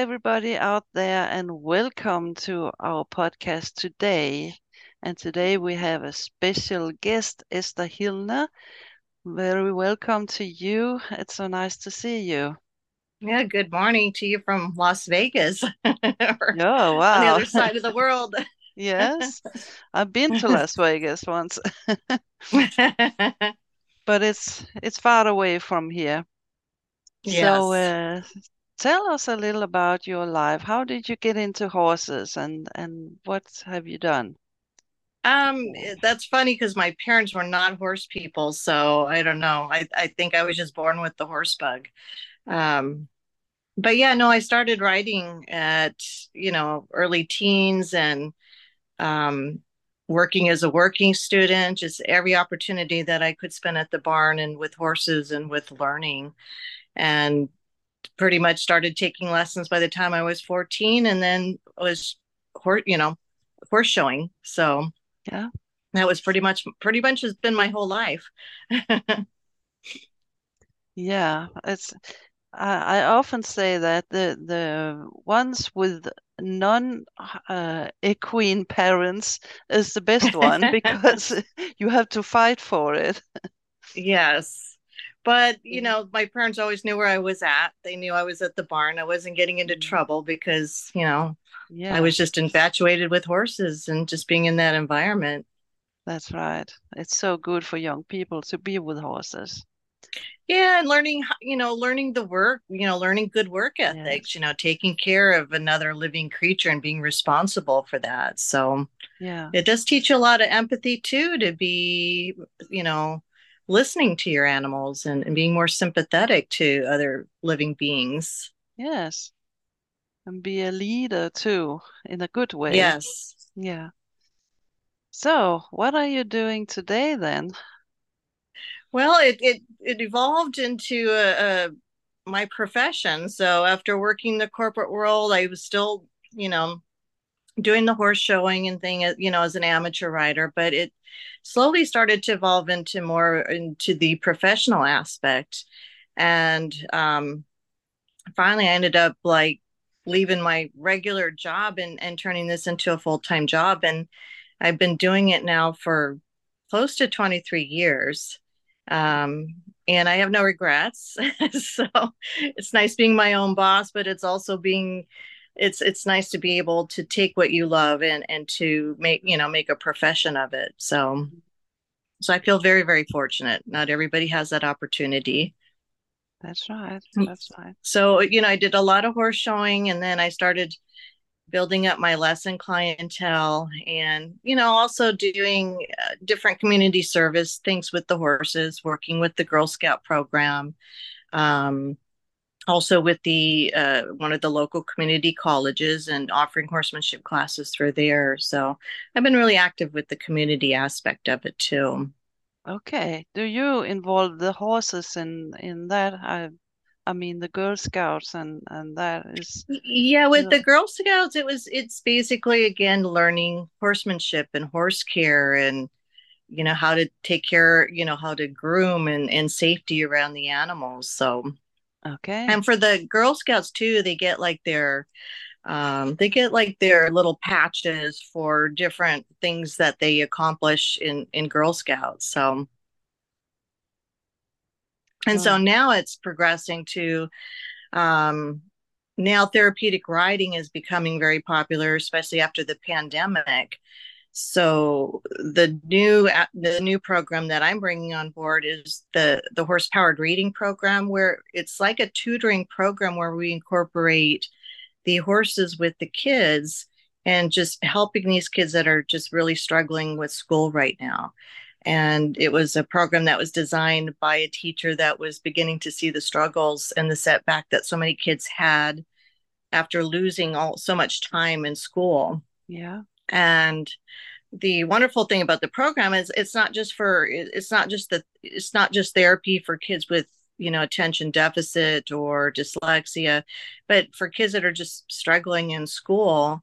everybody out there, and welcome to our podcast today. And today we have a special guest, Esther Hillner. Very welcome to you. It's so nice to see you. Yeah, good morning to you from Las Vegas. oh, wow. On the other side of the world. yes. I've been to Las Vegas once. but it's it's far away from here. Yes. So uh, tell us a little about your life. How did you get into horses and and what have you done? Um, that's funny because my parents were not horse people, so I don't know. I I think I was just born with the horse bug. Um, but yeah, no, I started riding at you know early teens and um, working as a working student, just every opportunity that I could spend at the barn and with horses and with learning, and pretty much started taking lessons by the time I was 14 and then was horse, you know, horse showing. So yeah, that was pretty much, pretty much has been my whole life. yeah. It's, I, I often say that the, the ones with non uh, equine parents is the best one because you have to fight for it. yes but you mm-hmm. know my parents always knew where i was at they knew i was at the barn i wasn't getting into mm-hmm. trouble because you know yeah. i was just infatuated with horses and just being in that environment that's right it's so good for young people to be with horses yeah and learning you know learning the work you know learning good work ethics yes. you know taking care of another living creature and being responsible for that so yeah it does teach you a lot of empathy too to be you know listening to your animals and, and being more sympathetic to other living beings. Yes. And be a leader too, in a good way. Yes. Yeah. So, what are you doing today then? Well, it it, it evolved into a, a my profession. So after working the corporate world, I was still, you know, doing the horse showing and thing, you know, as an amateur rider, but it slowly started to evolve into more into the professional aspect. And um, finally, I ended up like leaving my regular job and, and turning this into a full time job. And I've been doing it now for close to 23 years. Um, and I have no regrets. so it's nice being my own boss, but it's also being it's it's nice to be able to take what you love and and to make you know make a profession of it. So so i feel very very fortunate. Not everybody has that opportunity. That's right. Mm. that's right. So you know i did a lot of horse showing and then i started building up my lesson clientele and you know also doing uh, different community service things with the horses working with the girl scout program. Um, also with the uh, one of the local community colleges and offering horsemanship classes through there. So I've been really active with the community aspect of it too. Okay. Do you involve the horses in in that? I I mean the Girl Scouts and and that is Yeah, with the Girl Scouts it was it's basically again learning horsemanship and horse care and you know how to take care, you know, how to groom and and safety around the animals. So Okay. And for the Girl Scouts too, they get like their um, they get like their little patches for different things that they accomplish in in Girl Scouts. So and oh. so now it's progressing to um, now therapeutic riding is becoming very popular, especially after the pandemic. So the new the new program that I'm bringing on board is the the horse powered reading program, where it's like a tutoring program where we incorporate the horses with the kids and just helping these kids that are just really struggling with school right now. And it was a program that was designed by a teacher that was beginning to see the struggles and the setback that so many kids had after losing all so much time in school. Yeah. And the wonderful thing about the program is it's not just for it's not just the it's not just therapy for kids with you know attention deficit or dyslexia but for kids that are just struggling in school.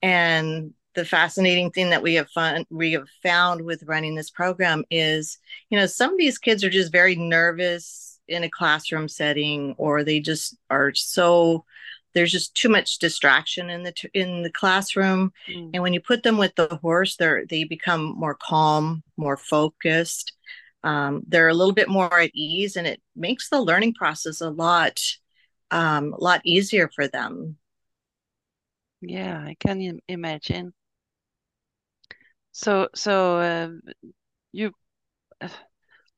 And the fascinating thing that we have fun we have found with running this program is you know some of these kids are just very nervous in a classroom setting or they just are so there's just too much distraction in the in the classroom. Mm. and when you put them with the horse they're they become more calm more focused. Um, they're a little bit more at ease and it makes the learning process a lot um, a lot easier for them. Yeah i can imagine. So so uh, you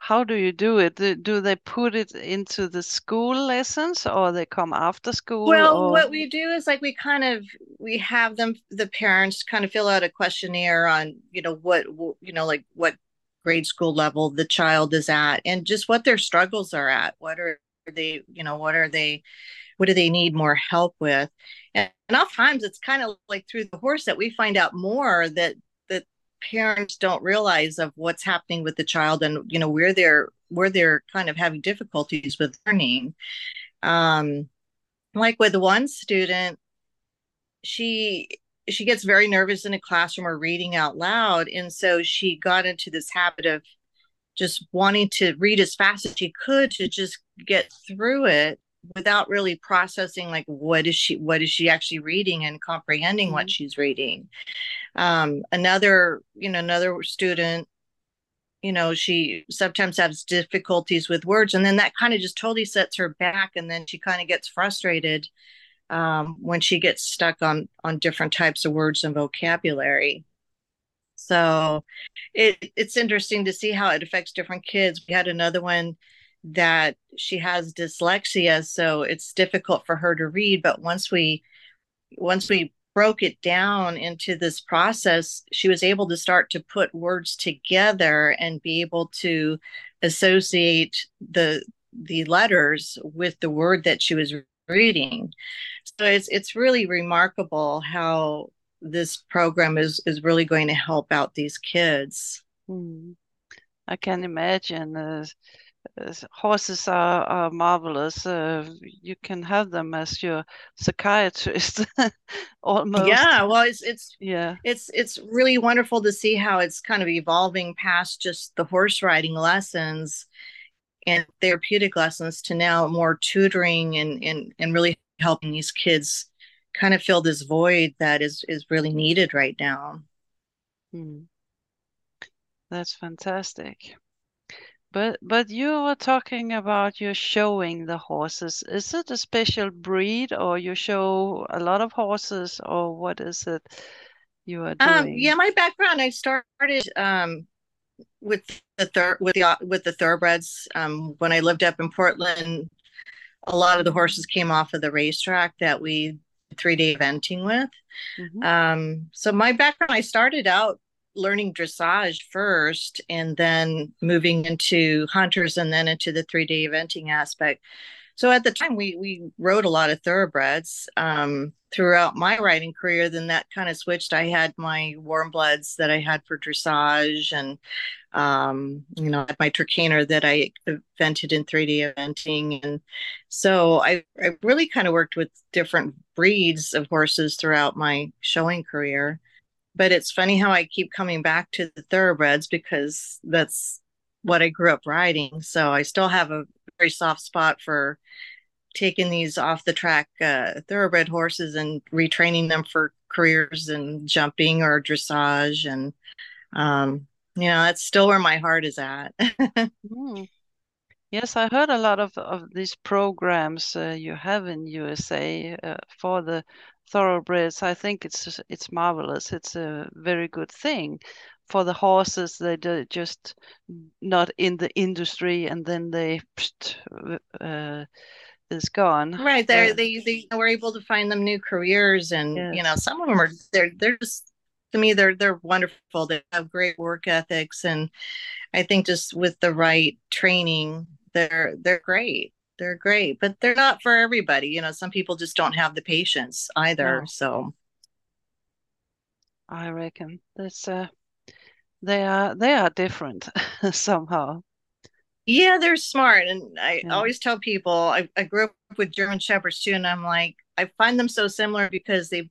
how do you do it? Do they put it into the school lessons or they come after school? Well, or... what we do is like we kind of we have them the parents kind of fill out a questionnaire on, you know, what you know like what grade school level the child is at and just what their struggles are at. What are they, you know, what are they what do they need more help with? And, and oftentimes it's kind of like through the horse that we find out more that parents don't realize of what's happening with the child and you know where they're where they're kind of having difficulties with learning. Um like with one student she she gets very nervous in a classroom or reading out loud. And so she got into this habit of just wanting to read as fast as she could to just get through it without really processing like what is she what is she actually reading and comprehending mm-hmm. what she's reading um, another you know another student you know she sometimes has difficulties with words and then that kind of just totally sets her back and then she kind of gets frustrated um, when she gets stuck on on different types of words and vocabulary. So it, it's interesting to see how it affects different kids. We had another one that she has dyslexia so it's difficult for her to read but once we once we broke it down into this process she was able to start to put words together and be able to associate the the letters with the word that she was reading so it's it's really remarkable how this program is is really going to help out these kids mm. i can imagine uh, horses are, are marvelous. Uh, you can have them as your psychiatrist, almost. Yeah, well, it's it's yeah, it's it's really wonderful to see how it's kind of evolving past just the horse riding lessons and therapeutic lessons to now more tutoring and and and really helping these kids kind of fill this void that is is really needed right now. Hmm. That's fantastic. But but you were talking about you're showing the horses. Is it a special breed, or you show a lot of horses, or what is it you are um, doing? Um, yeah, my background. I started um, with the third with the with the thoroughbreds um, when I lived up in Portland. A lot of the horses came off of the racetrack that we three day eventing with. Mm-hmm. Um, so my background, I started out learning dressage first and then moving into hunters and then into the 3D eventing aspect. So at the time we we rode a lot of thoroughbreds um, throughout my riding career. Then that kind of switched. I had my warm bloods that I had for dressage, and um, you know, my Trakehner that I evented in 3D eventing, and so I I really kind of worked with different breeds of horses throughout my showing career but it's funny how I keep coming back to the thoroughbreds because that's what I grew up riding. So I still have a very soft spot for taking these off the track uh, thoroughbred horses and retraining them for careers in jumping or dressage. And, um, you know, that's still where my heart is at. mm. Yes, I heard a lot of, of these programs uh, you have in USA uh, for the thoroughbreds. I think it's it's marvelous. It's a very good thing for the horses. They're just not in the industry, and then they uh, is gone. Right. They uh, they they were able to find them new careers, and yes. you know some of them are they're they're just to me they're they're wonderful. They have great work ethics, and I think just with the right training, they're they're great they're great, but they're not for everybody. You know, some people just don't have the patience either. No. So I reckon that's uh they are they are different somehow. Yeah, they're smart. And I yeah. always tell people I, I grew up with German Shepherds too, and I'm like, I find them so similar because they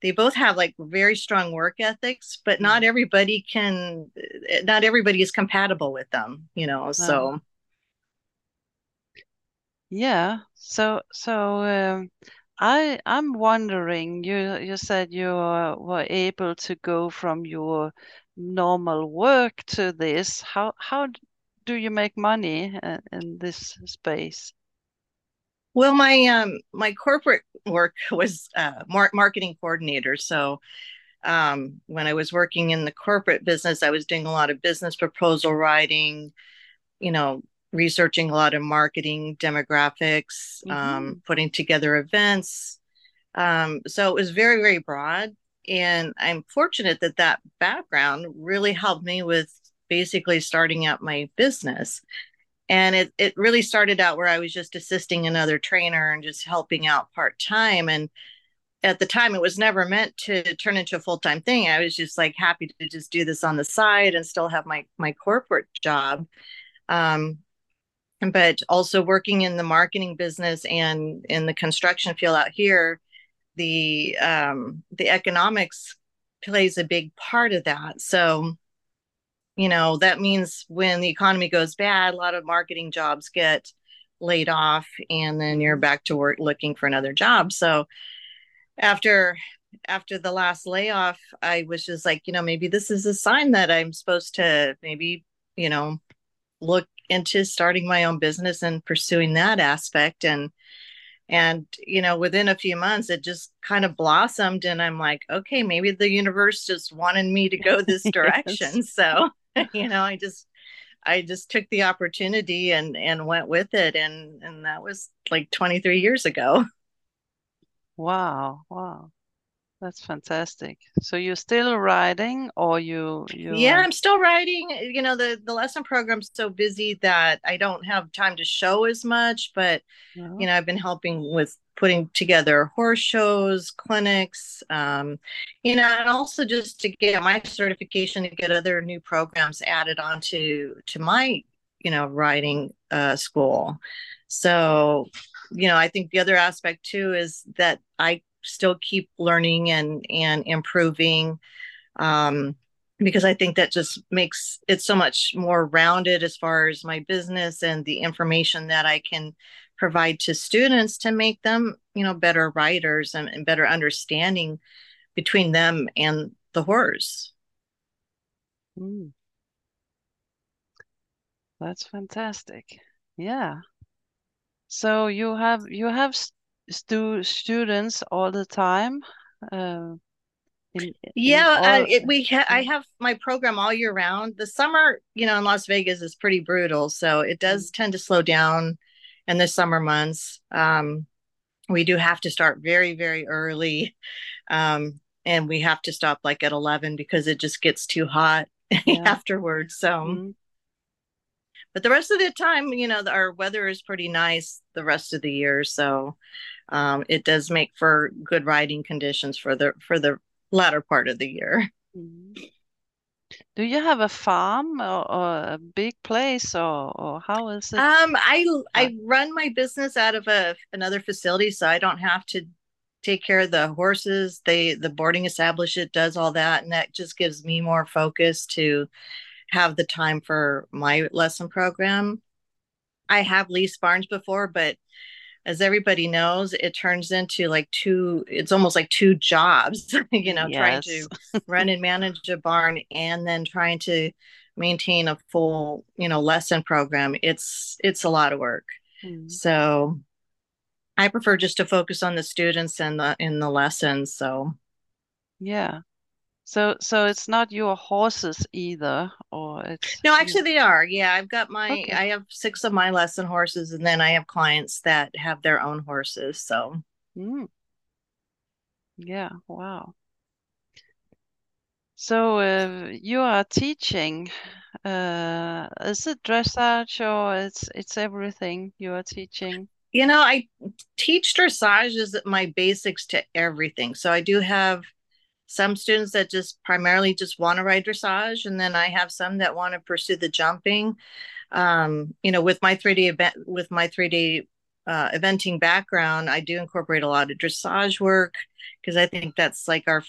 they both have like very strong work ethics, but not mm. everybody can not everybody is compatible with them, you know. So yeah. So so um, I I'm wondering. You you said you uh, were able to go from your normal work to this. How how do you make money uh, in this space? Well, my um my corporate work was uh, marketing coordinator. So um, when I was working in the corporate business, I was doing a lot of business proposal writing, you know, researching a lot of marketing demographics, um, mm-hmm. um, putting together events. Um, so it was very, very broad. And I'm fortunate that that background really helped me with basically starting out my business. And it, it really started out where I was just assisting another trainer and just helping out part time. And at the time it was never meant to turn into a full-time thing i was just like happy to just do this on the side and still have my my corporate job um, but also working in the marketing business and in the construction field out here the um, the economics plays a big part of that. So you know that means when the economy goes bad a lot of marketing jobs get laid off and then you're back to work looking for another job. So after after the last layoff i was just like you know maybe this is a sign that i'm supposed to maybe you know look into starting my own business and pursuing that aspect. And and you know within a few months it just kind of blossomed and i'm like okay maybe the universe just wanted me to go this direction. Yes. so you know i just i just took the opportunity and and went with it. And and that was like 23 years ago. Wow, wow. That's fantastic. So you're still riding or you you Yeah, I'm still riding. You know, the the lesson program's so busy that I don't have time to show as much, but you know, I've been helping with putting together horse shows, clinics, um, you know, and also just to get my certification to get other new programs added onto to my, you know, riding uh, school. So you know, I think the other aspect too is that I still keep learning and and improving um, because I think that just makes it so much more rounded as far as my business and the information that I can provide to students to make them, you know, better riders and, and better understanding between them and the horse. Mm. That's fantastic. Yeah. So you have you have stu students all the time. Uh, in, yeah, in all... uh, it, we ha I have my program all year round. The summer, you know, in Las Vegas is pretty brutal, so it does mm. tend to slow down in the summer months. Um, we do have to start very very early, um, and we have to stop like at eleven because it just gets too hot yeah. afterwards. So. Mm -hmm but the rest of the time you know our weather is pretty nice the rest of the year so um, it does make for good riding conditions for the for the latter part of the year mm-hmm. do you have a farm or, or, a big place or, or how is it um i i run my business out of a another facility so i don't have to take care of the horses they the boarding establishment does all that and that just gives me more focus to have the time for my lesson program. I have leased barns before, but as everybody knows, it turns into like two, it's almost like two jobs, you know, yes. trying to run and manage a barn and then trying to maintain a full, you know, lesson program. It's it's a lot of work. Mm. So I prefer just to focus on the students and the in the lessons. So yeah. So so it's not your horses either, or it's no, actually they are. Yeah, I've got my okay. I have six of my lesson horses, and then I have clients that have their own horses. So mm. yeah, wow. So uh, you are teaching. Uh, is it dressage or it's it's everything you are teaching? You know, I teach dressage is my basics to everything. So I do have some students that just primarily just want to ride dressage and then i have some that want to pursue the jumping um, you know with my 3d event with my 3d uh, eventing background i do incorporate a lot of dressage work because i think that's like our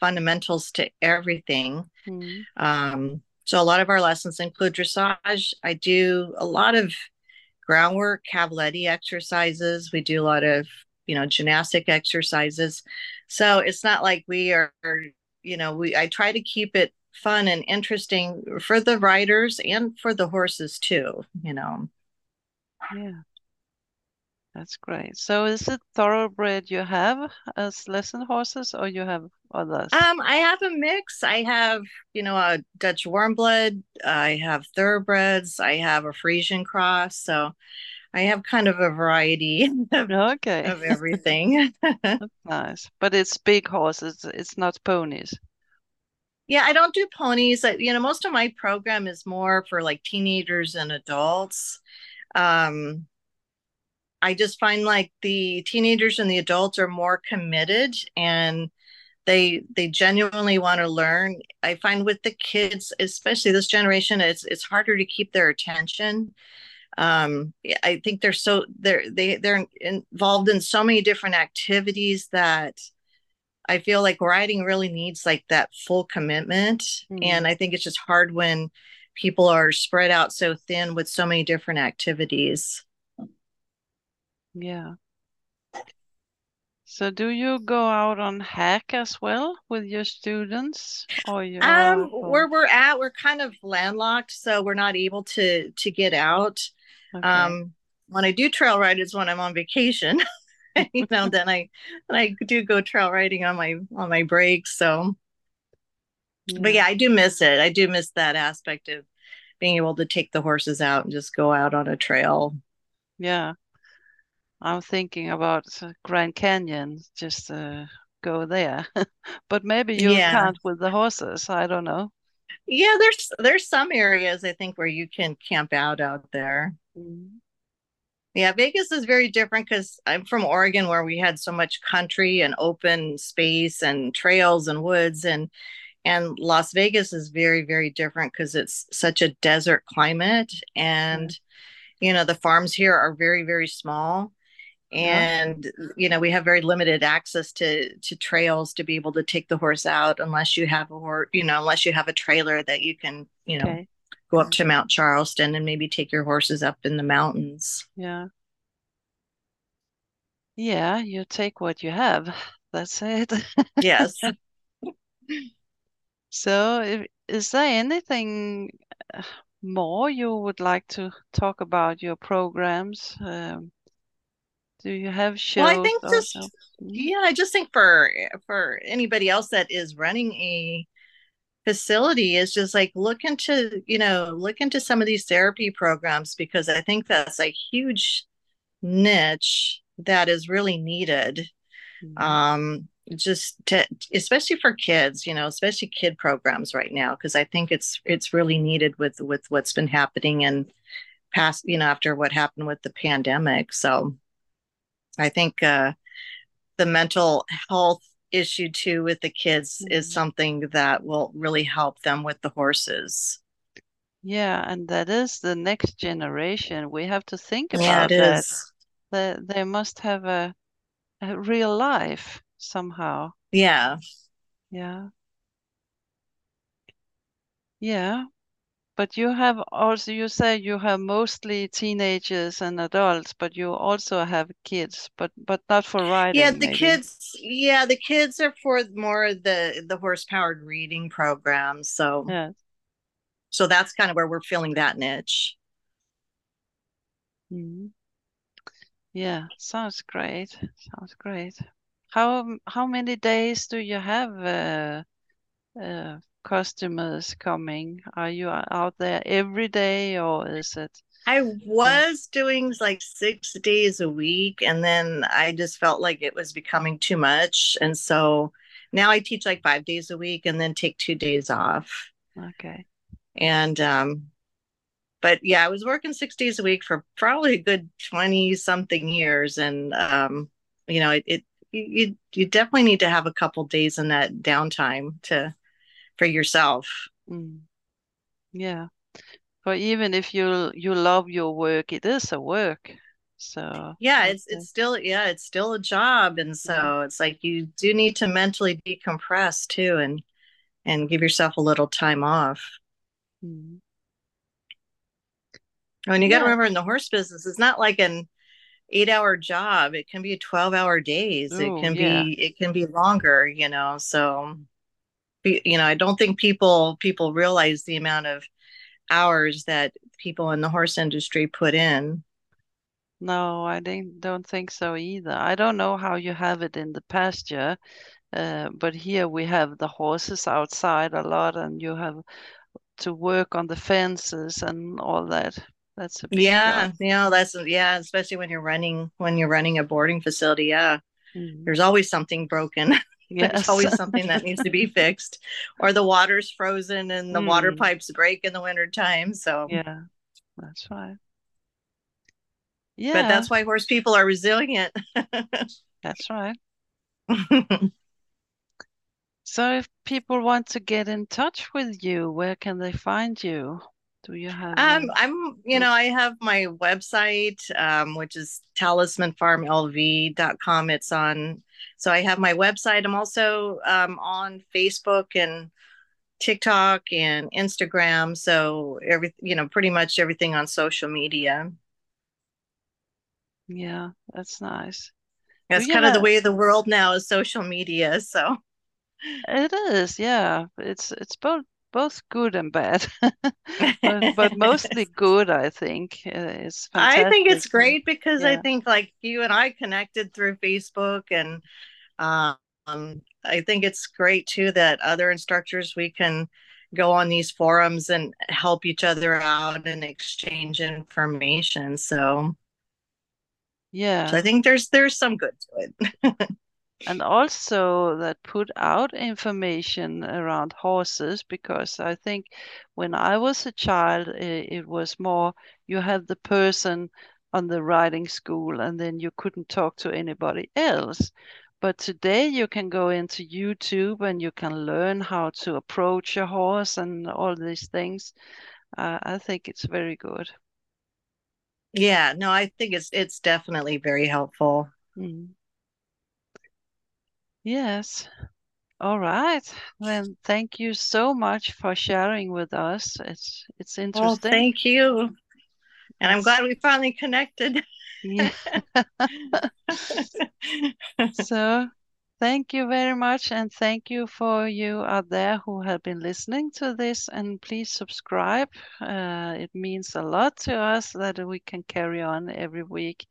fundamentals to everything. Mm-hmm. um, so a lot of our lessons include dressage. I do a lot of groundwork cavaletti exercises. We do a lot of you know gymnastic exercises. So it's not like we are you know we i try to keep it fun and interesting for the riders and for the horses too you know. Yeah. That's great. So is it thoroughbred you have as lesson horses or you have others? Um i have a mix. I have you know a dutch warmblood i have thoroughbreds i have a Friesian cross so I have kind of a variety of, okay. of everything. nice. But it's big horses, it's not ponies. Yeah, I don't do ponies. I, You know, most of my program is more for like teenagers and adults. Um, I just find like the teenagers and the adults are more committed and they they genuinely want to learn. I find with the kids, especially this generation, it's it's harder to keep their attention um, I think they're so they're they they're involved in so many different activities that I feel like riding really needs like that full commitment, mm-hmm. and I think it's just hard when people are spread out so thin with so many different activities. Yeah. So do you go out on hack as well with your students or you um where we're at we're kind of landlocked so we're not able to to get out Okay. Um, when I do trail ride is when I'm on vacation. you know, then I then I do go trail riding on my on my breaks. So, yeah. but yeah, I do miss it. I do miss that aspect of being able to take the horses out and just go out on a trail. Yeah, I'm thinking about Grand Canyon. Just uh, go there, but maybe you yeah. can't with the horses. I don't know. Yeah, there's there's some areas I think where you can camp out out there. Mm-hmm. Yeah, Vegas is very different because I'm from Oregon where we had so much country and open space and trails and woods and and Las Vegas is very very different because it's such a desert climate and you know the farms here are very very small and you know we have very limited access to to trails to be able to take the horse out unless you have a horse you know unless you have a trailer that you can you know okay go up to Mount Charleston and maybe take your horses up in the mountains. Yeah. Yeah, you take what you have. That's it. Yes. so, is there anything uh, more you would like to talk about your programs? Um, do you have shows? Well, I think just mm-hmm. yeah, I just think for for anybody else that is running a facility is just like look into you know look into some of these therapy programs because i think that's a huge niche that is really needed mm-hmm. um just to especially for kids you know especially kid programs right now because i think it's it's really needed with with what's been happening and past you know after what happened with the pandemic so i think uh the mental health issue too with the kids mm-hmm. is something that will really help them with the horses. Yeah, and that is the next generation. We have to think about yeah, that. Is. That they must have a, a real life somehow. Yeah. Yeah. Yeah. But you have also, you say you have mostly teenagers and adults, but you also have kids, but but not for riding. Yeah, the maybe. kids. Yeah, the kids are for more the the horse powered reading programs. So yeah, so that's kind of where we're filling that niche. Mm-hmm. Yeah, sounds great. Sounds great. How how many days do you have uh, uh, customers coming? Are you out there every day or is it? I was doing like six days a week and then I just felt like it was becoming too much. And so now I teach like five days a week and then take two days off. Okay. And, um, but yeah, I was working six days a week for probably a good 20 something years. And, um, you know, it, it you, you definitely need to have a couple days in that downtime to for yourself. Mm. Yeah. But even if you you love your work, it is a work. So yeah, it's it's still yeah, it's still a job. And so yeah. it's like you do need to mentally decompress too and and give yourself a little time off. Mm. When you yeah. got to remember in the horse business, it's not like an eight hour job it can be 12 hour days Ooh, it can yeah. be it can be longer you know so you know i don't think people people realize the amount of hours that people in the horse industry put in. No i don't think so either. I don't know how you have it in the pasture uh, but here we have the horses outside a lot and you have to work on the fences and all that. That's a yeah job. you know that's yeah especially when you're running when you're running a boarding facility yeah. Mm-hmm. there's always something broken yes. there's always something that needs to be fixed. Or the water's frozen and the mm. water pipes break in the winter time so. Yeah that's right yeah but that's why horse people are resilient. That's right. So if people want to get in touch with you where can they find you? Do you have um i'm you know i have my website um, which is talismanfarmlv.com it's on so i have my website. I'm also um, on facebook and tiktok and instagram. So every you know pretty much everything on social media. Yeah that's nice. That's kind of the way of the world now is social media so. It is yeah. It's it's both both good and bad, but, but, mostly good. I think uh, it's. I think it's great because yeah. I think like you and I connected through Facebook, and um, I think it's great too that other instructors we can go on these forums and help each other out and exchange information. So yeah, so I think there's there's some good to it. and also that put out information around horses because I think when I was a child, it, it, was more you have the person on the riding school and then you couldn't talk to anybody else. But today you can go into YouTube and you can learn how to approach a horse and all these things. Uh, I think it's very good. Yeah, no, I think it's it's definitely very helpful. Mm. Yes. All right. Then thank you so much for sharing with us. It's it's interesting. Well, thank you. And I'm glad we finally connected. Yeah. so thank you very much and thank you for you out there who have been listening to this and please subscribe. Uh, it means a lot to us that we can carry on every week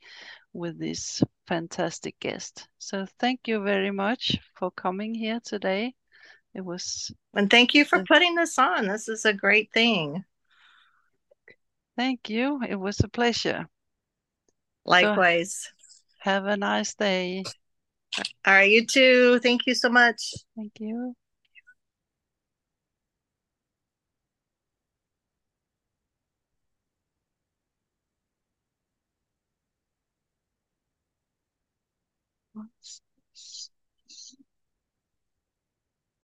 with this fantastic guest. So thank you very much for coming here today. It was and thank you for putting this on. This is a great thing. Thank you. It was a pleasure. Likewise. So have a nice day. All right, you too. Thank you so much. Thank you.